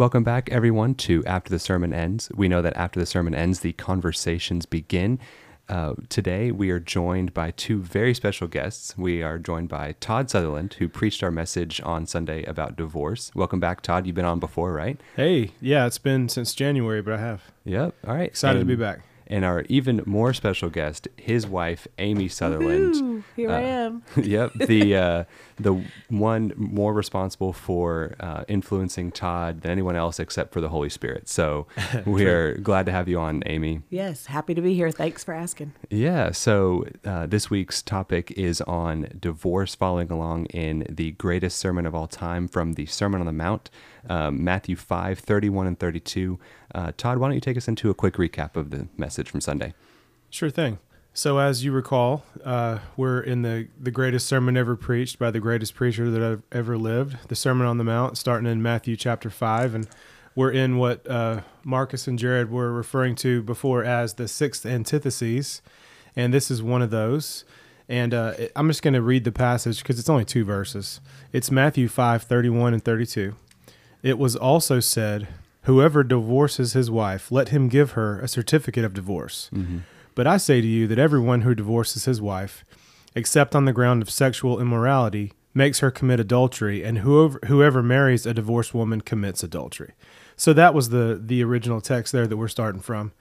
Welcome back, everyone, to After the Sermon Ends. We know that after the sermon ends, the conversations begin. Uh, today, we are joined by two very special guests. We are joined by Todd Sutherland, who preached our message on Sunday about divorce. Welcome back, Todd. You've been on before, right? Hey, yeah, it's been since January, but I have. Yep. All right. Excited And- to be back. And our even more special guest, his wife, Amy Sutherland. Woohoo, here I Uh, am. yep, the uh, the one more responsible for uh, influencing Todd than anyone else except for the Holy Spirit. So we are glad to have you on, Amy. Yes, happy to be here. Thanks for asking. Yeah. So uh, this week's topic is on divorce, following along in the greatest sermon of all time from the Sermon on the Mount, um, Matthew 5, 31 and 32. Uh, Todd, why don't you take us into a quick recap of the message from Sunday? Sure thing. So, as you recall, uh, we're in the, the greatest sermon ever preached by the greatest preacher that I've ever lived, the Sermon on the Mount, starting in Matthew chapter 5. And we're in what uh, Marcus and Jared were referring to before as the sixth antitheses. And this is one of those. And uh, I'm just going to read the passage because it's only two verses. It's Matthew 5 31 and 32. It was also said, Whoever divorces his wife, let him give her a certificate of divorce. But I say to you that everyone who divorces his wife, except on the ground of sexual immorality, makes her commit adultery, and whoever whoever marries a divorced woman commits adultery. So that was the the original text there that we're starting from.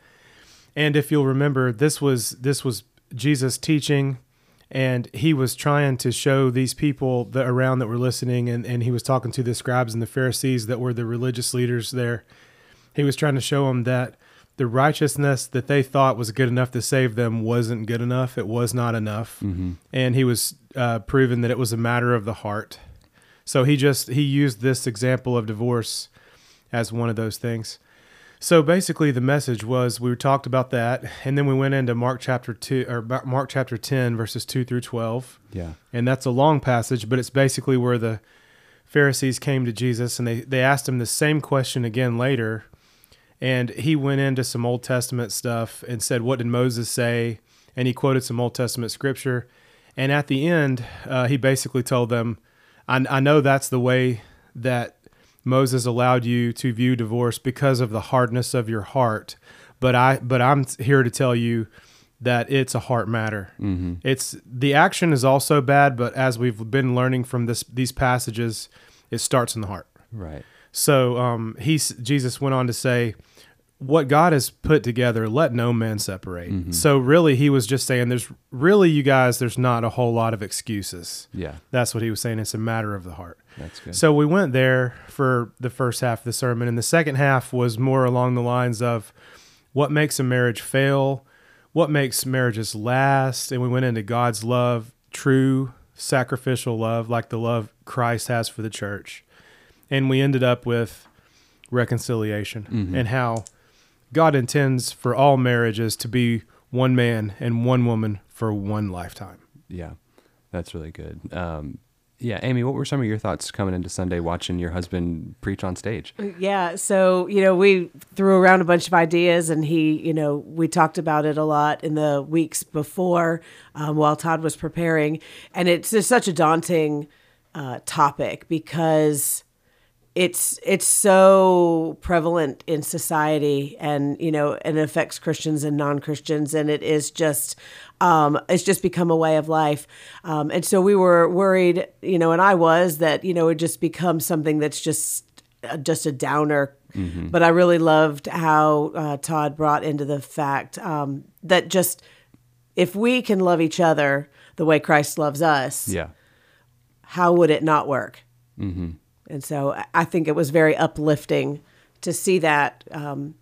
And if you'll remember, this was this was Jesus teaching, and he was trying to show these people that around that were listening, and, and he was talking to the scribes and the Pharisees that were the religious leaders there. He was trying to show them that the righteousness that they thought was good enough to save them wasn't good enough. It was not enough, and he was uh, proving that it was a matter of the heart. So he just he used this example of divorce as one of those things. So basically, the message was we talked about that, and then we went into Mark chapter two or Mark chapter ten, verses two through twelve, Yeah. and that's a long passage, but it's basically where the Pharisees came to Jesus and they they asked him the same question again later, and he went into some Old Testament stuff and said, "What did Moses say?" And he quoted some Old Testament scripture, and at the end, uh, he basically told them, I, "I know that's the way that." Moses allowed you to view divorce because of the hardness of your heart, but I but I'm here to tell you that it's a heart matter. Mm-hmm. It's the action is also bad, but as we've been learning from this these passages, it starts in the heart. Right. So um, he's Jesus went on to say, "What God has put together, let no man separate." So really, he was just saying, "There's really, you guys, there's not a whole lot of excuses." Yeah. That's what he was saying. It's a matter of the heart. That's good. So we went there for the first half of the sermon, and the second half was more along the lines of what makes a marriage fail, what makes marriages last, and we went into God's love, true sacrificial love, like the love Christ has for the church. And we ended up with reconciliation and how God intends for all marriages to be one man and one woman for one lifetime. Yeah, that's really good. Um, yeah, Amy, what were some of your thoughts coming into Sunday watching your husband preach on stage? Yeah, so you know, we threw around a bunch of ideas, and he, you know, we talked about it a lot in the weeks before um, while Todd was preparing, and it's just such a daunting uh, topic because it's it's so prevalent in society and you know and it affects christians and non-christians and it is just um, it's just become a way of life um, and so we were worried you know and i was that you know it just become something that's just uh, just a downer but i really loved how uh, todd brought into the fact um, that just if we can love each other the way christ loves us Yeah. how would it not work? Mm-hmm. And so I- think it was very uplifting to see that, um,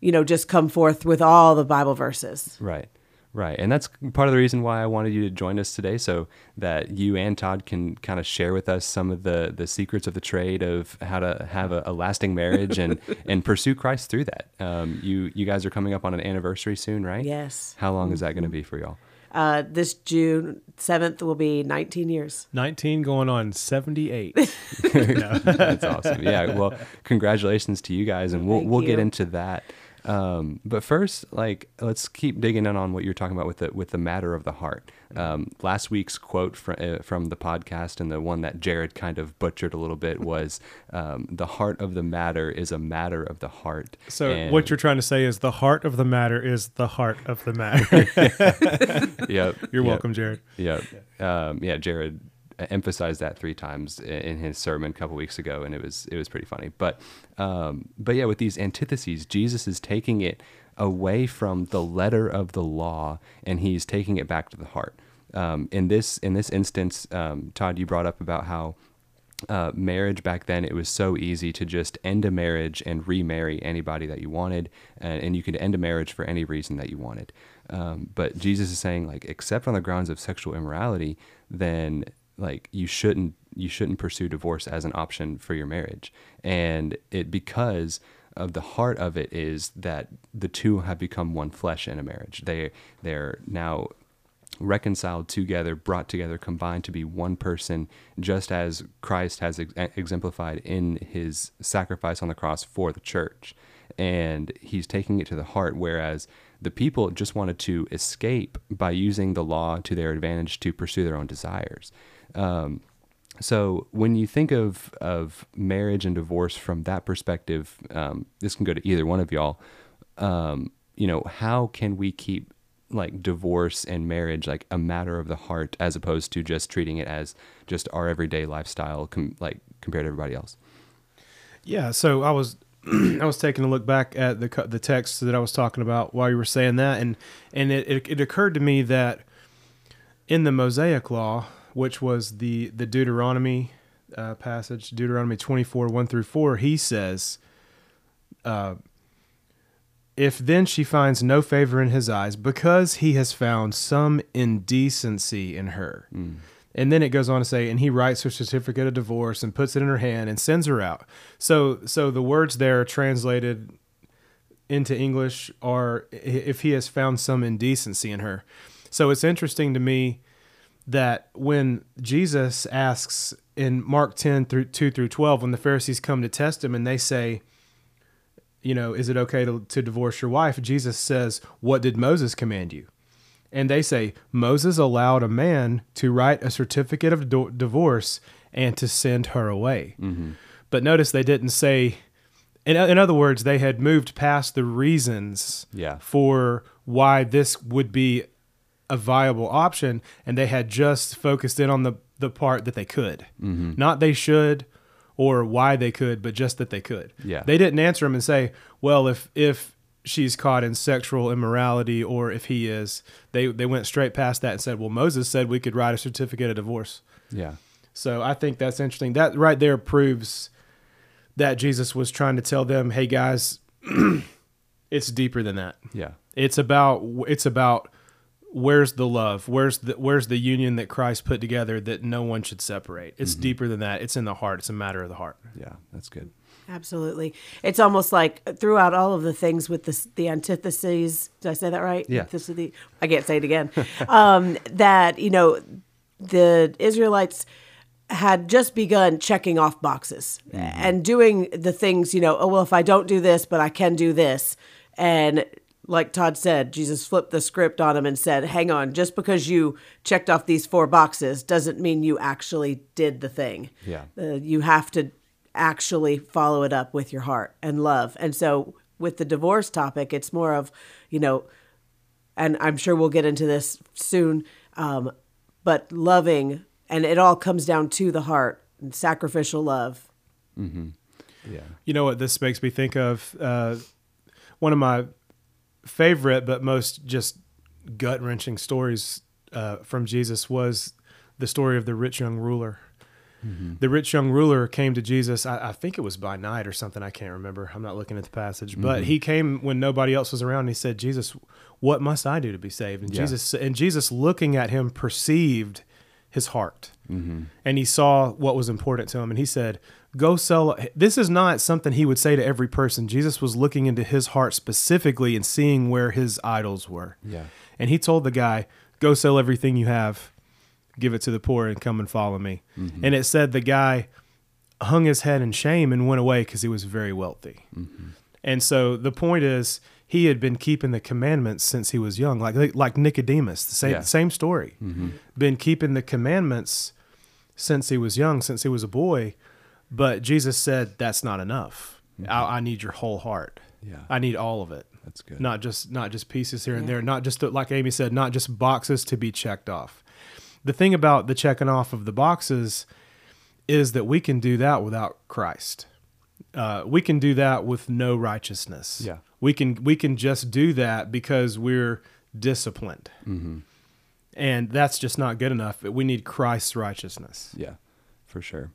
you know, just come forth with all the Bible verses. Right. Right. And that's part of the reason why I wanted you to join us today so that you and Todd can kind of share with us some of the, the secrets of the trade of how to have a, a lasting marriage and, and pursue Christ through that. Um, you, you guys are coming up on an anniversary soon, right? Yes. How long is that going to be for y'all? Uh, this June 7th will be 19 years. 19 going on 78. That's awesome. Yeah. Well, congratulations to you guys, and we'll Thank we'll get into that Um, but first, like, let's keep digging in on what you're talking about with the with the matter of the heart. Um, last week's quote from uh, from the podcast and the one that Jared kind of butchered a little bit was, um, "The heart of the matter is a matter of the heart." So And- what you're trying to say is the heart of the matter is the heart of the matter. Yep, You're yep. welcome, Jared. Yeah, um, yeah. Jared emphasized that three times in his sermon a couple weeks ago, and it was it was pretty funny. But um, but yeah, with these antitheses, Jesus is taking it away from the letter of the law, and he's taking it back to the heart. Um, in this in this instance, um, Todd, you brought up about how uh, marriage back then it was so easy to just end a marriage and remarry anybody that you wanted and, and you could end a marriage for any reason that you wanted um, but jesus is saying like except on the grounds of sexual immorality then like you shouldn't you shouldn't pursue divorce as an option for your marriage and it because of the heart of it is that the two have become one flesh in a marriage they they're now reconciled together, brought together, combined to be one person, just as Christ has ex- exemplified in his sacrifice on the cross for the church. And he's taking it to the heart, whereas the people just wanted to escape by using the law to their advantage to pursue their own desires. Um, so when you think of of marriage and divorce from that perspective, um, this can go to either one of y'all. Um, you know, how can we keep like divorce and marriage like a matter of the heart as opposed to just treating it as just our everyday lifestyle, com- like compared to everybody else? Yeah, so I was I was taking a look back at the the text that I was talking about while you were saying that, and and it, it, it occurred to me that in the Mosaic Law, which was the the Deuteronomy uh, passage, Deuteronomy twenty four one through four, he says, uh, "If then she finds no favor in his eyes, because he has found some indecency in her." And then it goes on to say, and he writes her certificate of divorce and puts it in her hand and sends her out. So, so the words there are translated into English are if he has found some indecency in her. So it's interesting to me that when Jesus asks in Mark 10 through 2 through 12, when the Pharisees come to test him and they say, you know, is it okay to, to divorce your wife? Jesus says, what did Moses command you? And they say, Moses allowed a man to write a certificate of do- divorce and to send her away. Mm-hmm. But notice they didn't say, in, in other words, they had moved past the reasons Yeah. for why this would be a viable option, and they had just focused in on the, the part that they could. Mm-hmm. Not they should or why they could, but just that they could. Yeah. They didn't answer him and say, well, if, if, she's caught in sexual immorality or if he is they they went straight past that and said well moses said we could write a certificate of divorce Yeah. so i think that's interesting that right there proves that jesus was trying to tell them hey guys it's deeper than that Yeah. it's about it's about where's the love where's the where's the union that christ put together that no one should separate it's deeper than that it's in the heart it's a matter of the heart Yeah. That's good. Absolutely. It's almost like throughout all of the things with the, the antitheses, did I say that right? Yeah. Antitheses- I can't say it again. um, that, you know, the Israelites had just begun checking off boxes and doing the things, you know, oh, well, if I don't do this, but I can do this. And like Todd said, Jesus flipped the script on him and said, hang on, just because you checked off these four boxes doesn't mean you actually did the thing. Yeah. Uh, you have to actually follow it up with your heart and love. And so with the divorce topic, it's more of, you know, and I'm sure we'll get into this soon, um, but loving, and it all comes down to the heart and sacrificial love. Yeah. You know what this makes me think of? Uh, one of my favorite but most just gut wrenching stories uh, from Jesus was the story of the rich young ruler. Mm-hmm. The rich young ruler came to Jesus. I, I think it was by night or something. I can't remember. I'm not looking at the passage, but mm-hmm. he came when nobody else was around. And he said, "Jesus, what must I do to be saved?" And Yeah. Jesus and Jesus, looking at him, perceived his heart, mm-hmm. and he saw what was important to him. And he said, "Go sell." This is not something he would say to every person. Jesus was looking into his heart specifically and seeing where his idols were. Yeah. And he told the guy, "Go sell everything you have, give it to the poor, and come and follow me." Mm-hmm. And it said the guy hung his head in shame and went away because he was very wealthy. Mm-hmm. And so the point is, he had been keeping the commandments since he was young, like like Nicodemus, the same Yeah. same story. Mm-hmm. Been keeping the commandments since he was young, since he was a boy. But Jesus said that's not enough. I, I need your whole heart. Yeah. I need all of it. That's good. Not just not just pieces here and Yeah. there. Not just like Amy said, not just boxes to be checked off. The thing about the checking off of the boxes is that we can do that without Christ. Uh, we can do that with no righteousness. Yeah. we can we can just do that because we're disciplined, Mm-hmm. and that's just not good enough. We need Christ's righteousness. Yeah, for sure.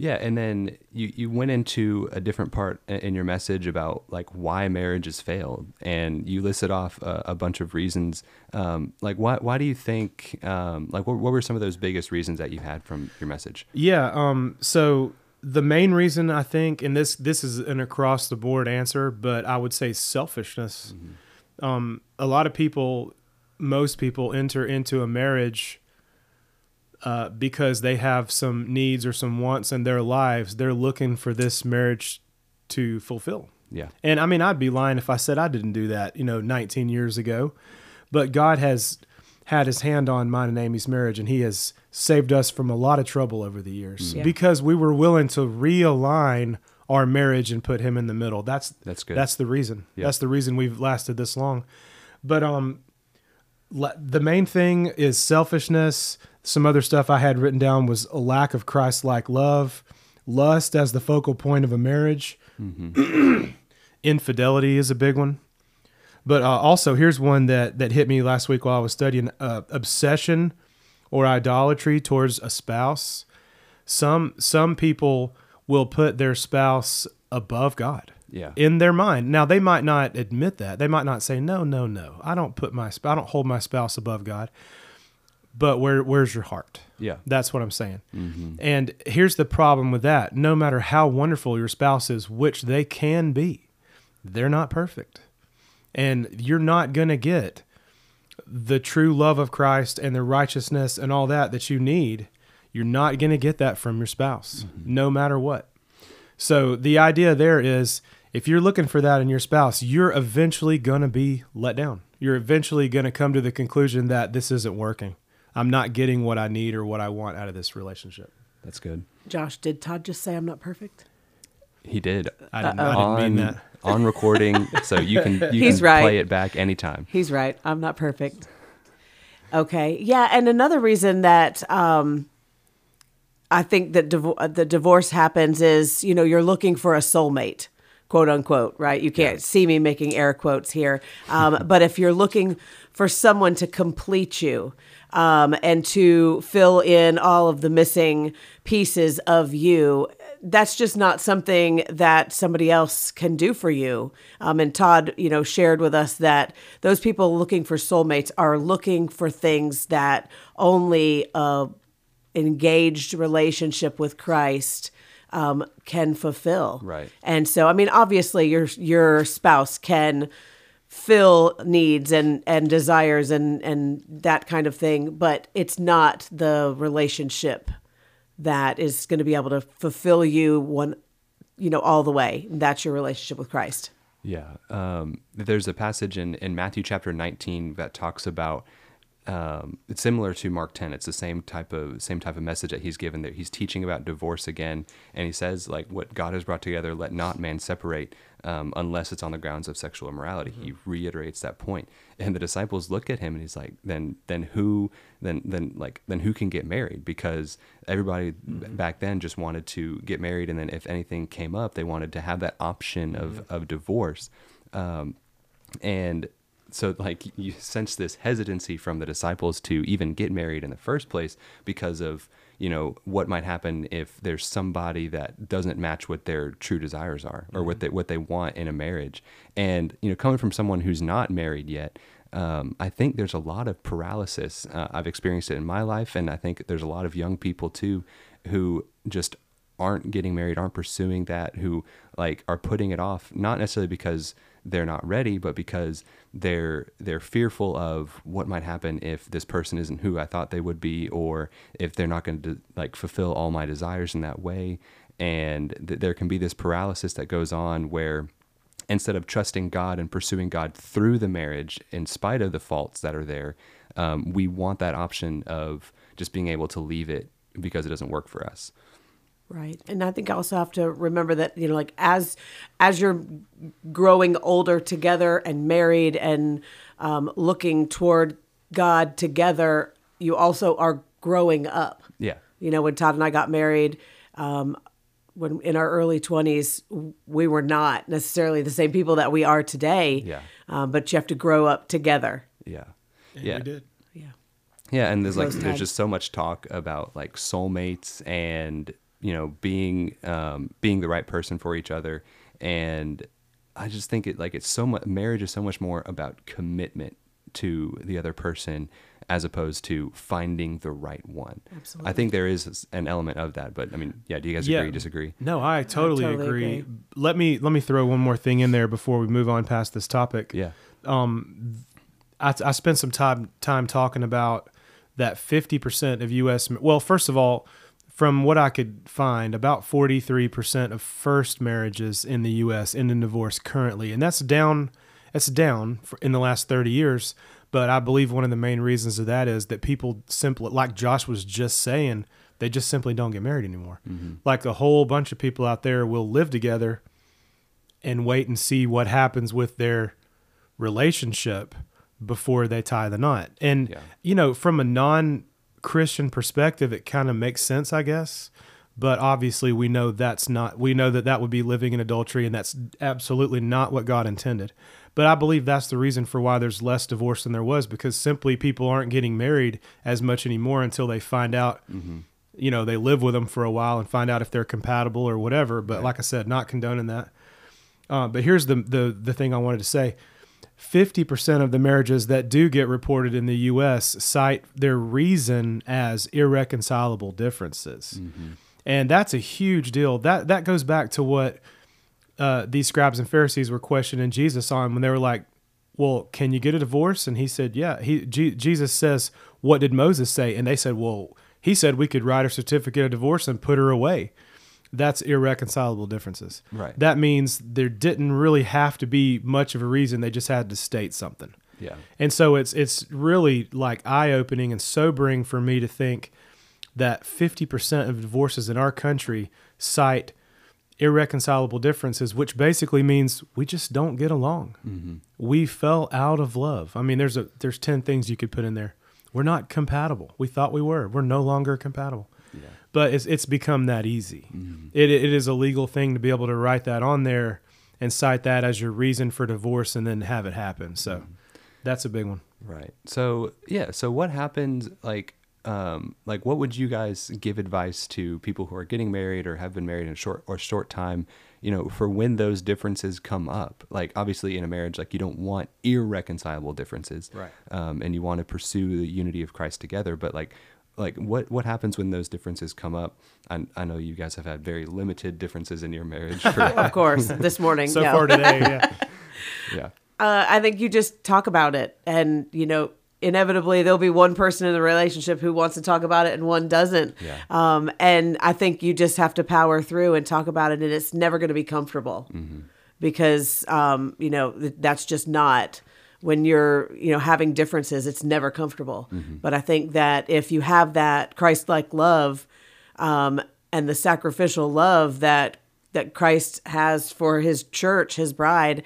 Yeah, and then you, you went into a different part in your message about like why marriages failed, and you listed off a, a bunch of reasons. Um, like, why why do you think? Um, like, what, what were some of those biggest reasons that you had from your message? Yeah. Um. So the main reason I think, and this this is an across the board answer, but I would say selfishness. Um. A lot of people, most people, enter into a marriage. Uh, because they have some needs or some wants in their lives, they're looking for this marriage to fulfill. Yeah, And I mean, I'd be lying if I said I didn't do that, you know, 19 years ago. But God has had his hand on mine and Amy's marriage, and he has saved us from a lot of trouble over the years Yeah. because we were willing to realign our marriage and put him in the middle. That's That's good. That's the reason. Yeah. That's the reason we've lasted this long. But um, le- the main thing is selfishness. Some other stuff I had written down was a lack of Christ-like love, lust as the focal point of a marriage. Infidelity is a big one. But uh, also, here's one that that hit me last week while I was studying: uh, obsession or idolatry towards a spouse. Some some people will put their spouse above God yeah, in their mind. Now they might not admit that. They might not say, "No, no, no. I don't put my sp- I don't hold my spouse above God." But where where's your heart? yeah, That's what I'm saying. hmm And here's the problem with that. No matter how wonderful your spouse is, which they can be, they're not perfect. And you're not going to get the true love of Christ and the righteousness and all that that you need. You're not going to get that from your spouse, no matter what. So the idea there is if you're looking for that in your spouse, you're eventually going to be let down. You're eventually going to come to the conclusion that this isn't working. I'm not getting what I need or what I want out of this relationship. that's good. Josh, did Todd just say I'm not perfect? He did I didn't, I didn't mean that. on recording, so you can you He's can right. play it back anytime. He's right. I'm not perfect. Okay. Yeah. And another reason that um, I think that divo- uh, the divorce happens is, you know, you're looking for a soulmate, quote unquote, right? You can't see me making air quotes here. Um, but if you're looking for someone to complete you um, and to fill in all of the missing pieces of you, that's just not something that somebody else can do for you. Um, and Todd, you know, shared with us that those people looking for soulmates are looking for things that only a engaged relationship with Christ um, can fulfill. Right. And so, I mean, obviously, your your spouse can fill needs and and desires and and that kind of thing, but it's not the relationship that is going to be able to fulfill you one, you know, all the way. That's your relationship with Christ. Yeah. Um, there's a passage in, in Matthew chapter 19 that talks about um, it's similar to Mark 10. It's the same type of same type of message that he's given there. He's teaching about divorce again, and he says like, "What God has brought together, let not man separate, um, unless it's on the grounds of sexual immorality." He reiterates that point, and the disciples look at him, and he's like, "Then, then who, then, then like, then who can get married?" Because everybody b- back then just wanted to get married, and then if anything came up, they wanted to have that option of of divorce. Um, and so like you sense this hesitancy from the disciples to even get married in the first place because of you know what might happen if there's somebody that doesn't match what their true desires are or what they what they want in a marriage and you know coming from someone who's not married yet um, I think there's a lot of paralysis. Uh, I've experienced it in my life, and I think there's a lot of young people too who just aren't getting married, aren't pursuing that, who like are putting it off, not necessarily because they're not ready, but because they're they're fearful of what might happen if this person isn't who I thought they would be, or if they're not going to like fulfill all my desires in that way. And th- there can be this paralysis that goes on where instead of trusting God and pursuing God through the marriage in spite of the faults that are there, um, we want that option of just being able to leave it because it doesn't work for us. Right. And I think I also have to remember that, you know, like as as you're growing older together and married and um, looking toward God together, you also are growing up. Yeah. You know, when Todd and I got married, um, when in our early 20s, we were not necessarily the same people that we are today. Yeah. Um, but you have to grow up together. Yeah. And yeah. we did. Yeah. Yeah, and there's like Close there's just so much talk about like soulmates and you know being um, being the right person for each other, and I just think it like it's so much marriage is so much more about commitment to the other person as opposed to finding the right one. Absolutely. I think there is an element of that, but I mean, yeah. Do you guys agree? Disagree? No, I totally, totally agree. agree. Let me let me throw one more thing in there before we move on past this topic. Yeah. Um I, I spent some time time talking about that 50% of U.S. Well, first of all, from what I could find, about 43% of first marriages in the U.S. end in divorce currently, and that's down. That's down in the last 30 years. But I believe one of the main reasons of that is that people simply, like Josh was just saying, they just simply don't get married anymore. Mm-hmm. Like a whole bunch of people out there will live together and wait and see what happens with their relationship before they tie the knot. And Yeah. you know, from a non-Christian perspective, it kind of makes sense, I guess. But obviously, we know that's not. We know that that would be living in adultery, and that's absolutely not what God intended. But I believe that's the reason for why there's less divorce than there was, because simply people aren't getting married as much anymore until they find out. You know, they live with them for a while and find out if they're compatible or whatever. But like I said, not condoning that. Uh, but here's the, the the thing I wanted to say: fifty percent of the marriages that do get reported in the U.S. cite their reason as irreconcilable differences, and that's a huge deal. That that goes back to what uh, these scribes and Pharisees were questioning Jesus on when they were like, "Well, can you get a divorce?" And he said, "Yeah." He G- Jesus says, "What did Moses say?" And they said, "Well, he said we could write a certificate of divorce and put her away." That's irreconcilable differences. Right. That means there didn't really have to be much of a reason. They just had to state something. Yeah. And so it's it's really like eye opening and sobering for me to think that 50% of divorces in our country cite irreconcilable differences, which basically means we just don't get along. Mm-hmm. We fell out of love. I mean, there's a there's 10 things you could put in there. We're not compatible. We thought we were. We're no longer compatible. But it's it's become that easy. It it is a legal thing to be able to write that on there and cite that as your reason for divorce and then have it happen. So that's a big one. Right. So yeah. So what happens? Like, um, like what would you guys give advice to people who are getting married or have been married in a short or short time? You know, for when those differences come up. Like, obviously, in a marriage, like you don't want irreconcilable differences, Right. Um, and you want to pursue the unity of Christ together. But like, like what what happens when those differences come up? I, I know you guys have had very limited differences in your marriage. For, Of course, this morning. So yeah. far today, yeah. yeah. Uh, I think you just talk about it, and you know, inevitably there'll be one person in the relationship who wants to talk about it and one doesn't. Yeah. Um, and I think you just have to power through and talk about it, and it's never going to be comfortable because um, you know th- that's just not when you're you know having differences. It's never comfortable. But I think that if you have that Christ-like love um, and the sacrificial love that that Christ has for His church, His bride,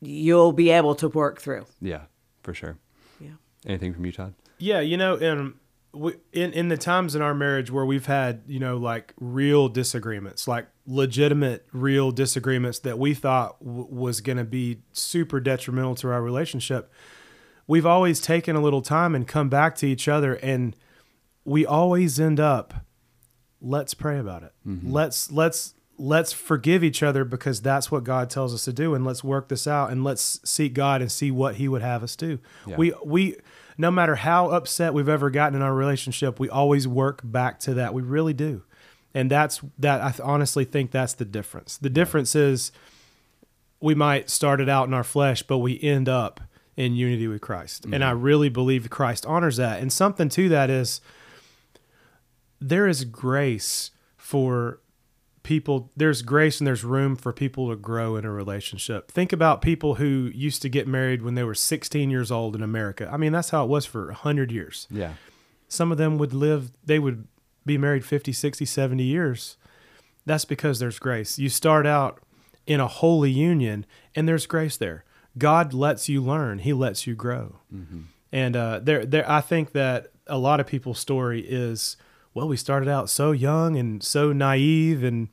you'll be able to work through. Yeah. For sure. Yeah. Anything from you, Todd? Yeah, you know, in we, in in the times in our marriage where we've had, you know, like real disagreements, like legitimate real disagreements that we thought w- was going to be super detrimental to our relationship, we've always taken a little time and come back to each other and we always end up let's pray about it. Mm-hmm. Let's let's let's forgive each other because that's what God tells us to do and let's work this out and let's seek God and see what he would have us do. Yeah. We we no matter how upset we've ever gotten in our relationship, we always work back to that. We really do. And that's that I honestly think that's the difference. The difference is we might start it out in our flesh, but we end up in unity with Christ. And I mm-hmm. really believe Christ honors that. And something to that is there is grace for people there's grace and there's room for people to grow in a relationship. Think about people who used to get married when they were 16 years old in America. I mean, that's how it was for 100 years. Yeah. Some of them would live they would be married 50, 60, 70 years. That's because there's grace. You start out in a holy union and there's grace there. God lets you learn. He lets you grow. And uh, there, there, I think that a lot of people's story is, well, we started out so young and so naive and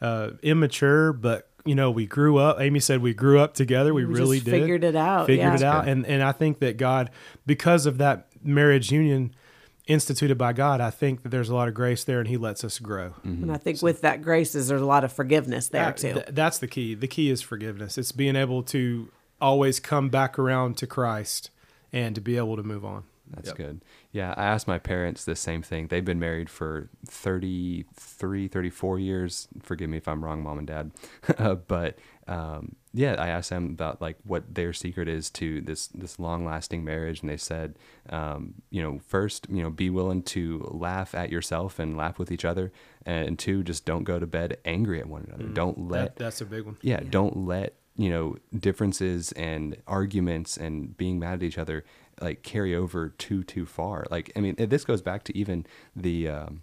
uh, immature, but you know, we grew up. Amy said we grew up together. We, We really did figured it out, Figured yeah. it out, and and I think that God, because of that marriage union instituted by God, I think that there's a lot of grace there, and He lets us grow. And I think with that grace is there's a lot of forgiveness there That- too. th- that's the key. The key is forgiveness. It's being able to always come back around to Christ and to be able to move on. That's Yep. good. Yeah, I asked my parents the same thing. They've been married for 33, 34 years. Forgive me if I'm wrong, mom and dad. Uh, but um, yeah, I asked them about like what their secret is to this this long lasting marriage, and they said, um, you know, first, you know, be willing to laugh at yourself and laugh with each other, and two, just don't go to bed angry at one another. Don't let That, that's a big one. yeah, don't let you know differences and arguments and being mad at each other like carry over too too far like i mean this goes back to even the um,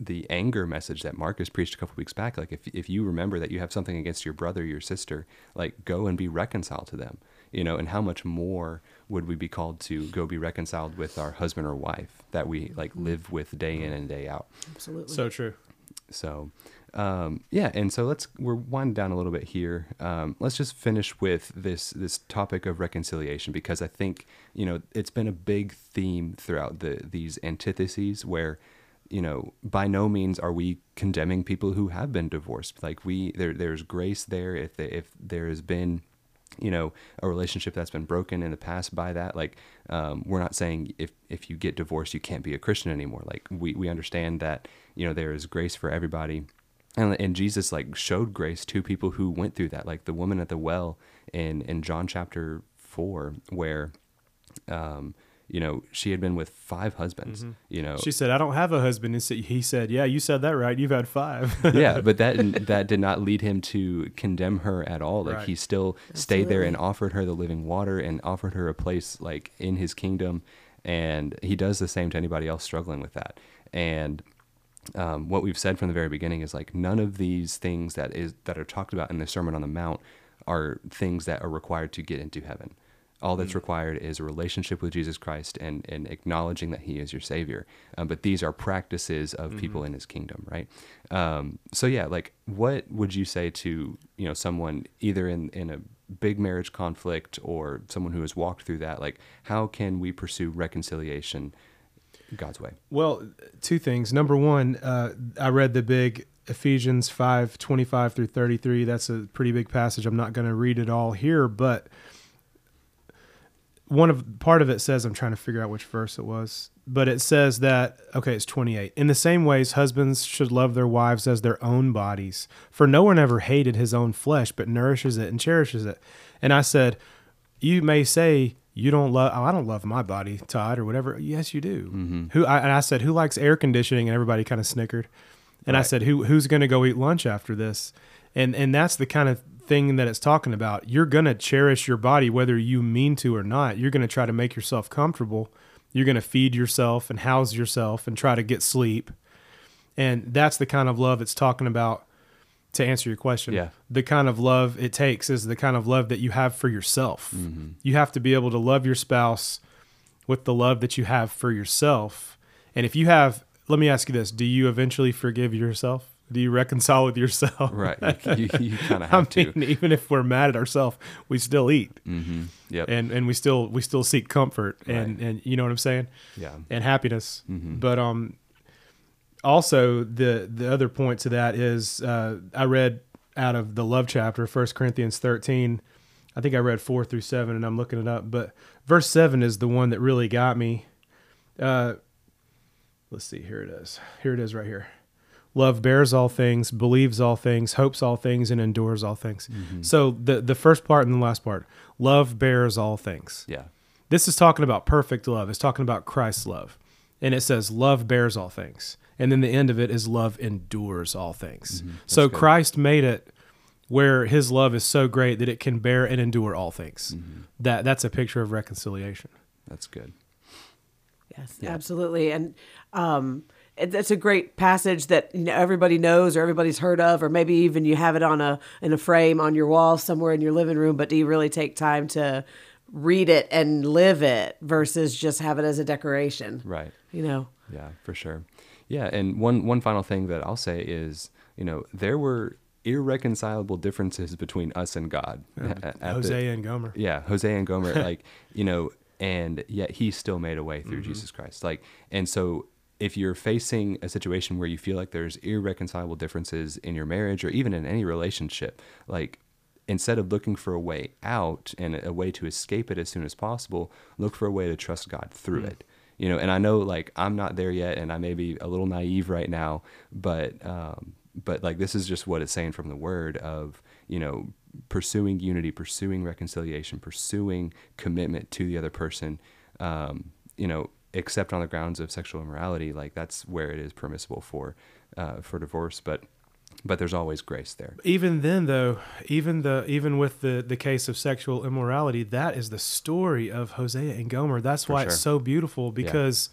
the anger message that marcus preached a couple weeks back like if, if you remember that you have something against your brother your sister like go and be reconciled to them you know and how much more would we be called to go be reconciled with our husband or wife that we like live with day in and day out Absolutely. So true. so, um, yeah, and so let's we're winding down a little bit here. Um, let's just finish with this this topic of reconciliation because I think you know it's been a big theme throughout the these antitheses where you know by no means are we condemning people who have been divorced. Like we there there's grace there if they, if there has been you know a relationship that's been broken in the past by that like um, we're not saying if if you get divorced you can't be a christian anymore like we, we understand that you know there is grace for everybody and, and jesus like showed grace to people who went through that like the woman at the well in in john chapter 4 where um you know she had been with five husbands you know She said, "I don't have a husband." And so he said, "Yeah, you said that right. You've had five. yeah, but that that did not lead him to condemn her at all. Like Right. he still stayed there and offered her the living water and offered her a place like in his kingdom. And he does the same to anybody else struggling with that. And um, what we've said from the very beginning is like none of these things that is that are talked about in the Sermon on the Mount are things that are required to get into heaven. All that's required is a relationship with Jesus Christ and, and acknowledging that He is your Savior. Um, but these are practices of people in His kingdom, right? Um, so yeah, like what would you say to you know someone either in in a big marriage conflict or someone who has walked through that? Like how can we pursue reconciliation God's way? Well, two things. Number one, uh, I read the big Ephesians 5 25 through 33. That's a pretty big passage. I'm not going to read it all here, but one of part of it says I'm trying to figure out which verse it was, but it says that okay, it's 28. In the same ways, husbands should love their wives as their own bodies. For no one ever hated his own flesh, but nourishes it and cherishes it. And I said, you may say you don't love. Oh, I don't love my body, Todd, or whatever. Yes, you do. Mm-hmm. Who? I, and I said, who likes air conditioning? And everybody kind of snickered. And I said, who who's going to go eat lunch after this? And and that's the kind of thing that it's talking about. You're going to cherish your body whether you mean to or not. You're going to try to make yourself comfortable. You're going to feed yourself and house yourself and try to get sleep. And that's the kind of love it's talking about to answer your question. Yeah. The kind of love it takes is the kind of love that you have for yourself. You have to be able to love your spouse with the love that you have for yourself. And if you have, let me ask you this: Do you eventually forgive yourself? Do you reconcile with yourself? Right. You, you kind of have I mean, to. even if we're mad at ourselves, we still eat, Mm-hmm. Yep. and and we still we still seek comfort, and and you know what I'm saying, yeah. and happiness. Mhm. But um, also the the other point to that is uh, I read out of the love chapter, First Corinthians 13. I think I read four through seven, and I'm looking it up. But verse seven is the one that really got me. Uh, let's see. Here it is. Here it is, right here. Love bears all things, believes all things, hopes all things, and endures all things. So the the first part and the last part, love bears all things. Yeah. This is talking about perfect love. It's talking about Christ's love. and it says love bears all things and then the end of it is love endures all things Mm-hmm. so good. christ made it where his love is so great that it can bear and endure all things Mm-hmm. that that's a picture of reconciliation That's good. Yes, Yeah. absolutely. And um, it, it's a great passage that you know everybody knows or everybody's heard of, or maybe even you have it on a in a frame on your wall somewhere in your living room. But do you really take time to read it and live it versus just have it as a decoration? Right. You know. Yeah, for sure. Yeah, and one one final thing that I'll say is, you know, there were irreconcilable differences between us and God. at- at the- and gomer yeah, Hosea and Gomer, like, you know, and yet he still made a way through mm-hmm. Jesus Christ. Like, and so if you're facing a situation where you feel like there's irreconcilable differences in your marriage or even in any relationship, like, instead of looking for a way out and a way to escape it as soon as possible, look for a way to trust God through hmm. it. You know, and I know like I'm not there yet, and I may be a little naive right now, but um, but like this is just what it's saying from the word of you know pursuing unity pursuing reconciliation pursuing commitment to the other person um, you know except on the grounds of sexual immorality like that's where it is permissible for uh, for divorce. But but there's always grace there. Even then though even the even with the the case of sexual immorality that is the story of hosea and gomer. That's For why sure. it's so beautiful because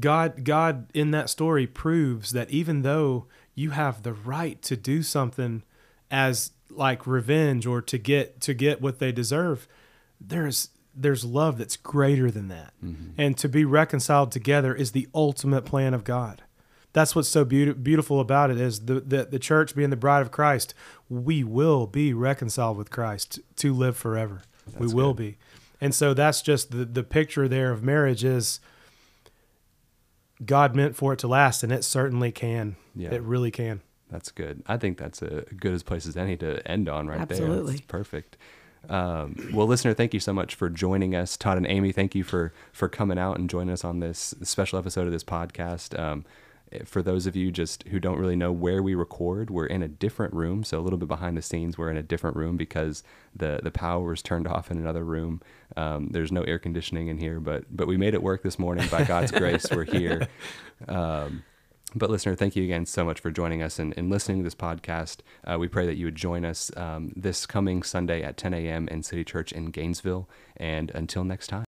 god god in that story proves that even though you have the right to do something as like revenge or to get to get what they deserve there's there's love that's greater than that. Mm-hmm. And to be reconciled together is the ultimate plan of god that's what's so beauti- beautiful about it is the, the the church being the bride of Christ, we will be reconciled with Christ to live forever. we That's will good. be. And so that's just the the picture there of marriage is God meant for it to last and it certainly can. Yeah. It really can. That's good. I think that's a good as place as any to end on right there. Absolutely. Perfect. Um, well, listener, thank you so much for joining us. Todd and Amy, thank you for for coming out and joining us on this special episode of this podcast. Um, for those of you just who don't really know where we record, we're in a different room. So a little bit behind the scenes, we're in a different room because the the power is turned off in another room. Um, there's no air conditioning in here, but but we made it work this morning by God's grace. We're here. Um, but listener, thank you again so much for joining us and, and listening to this podcast. Uh, we pray that you would join us um, this coming Sunday at 10 a.m. in City Church in Gainesville. And until next time.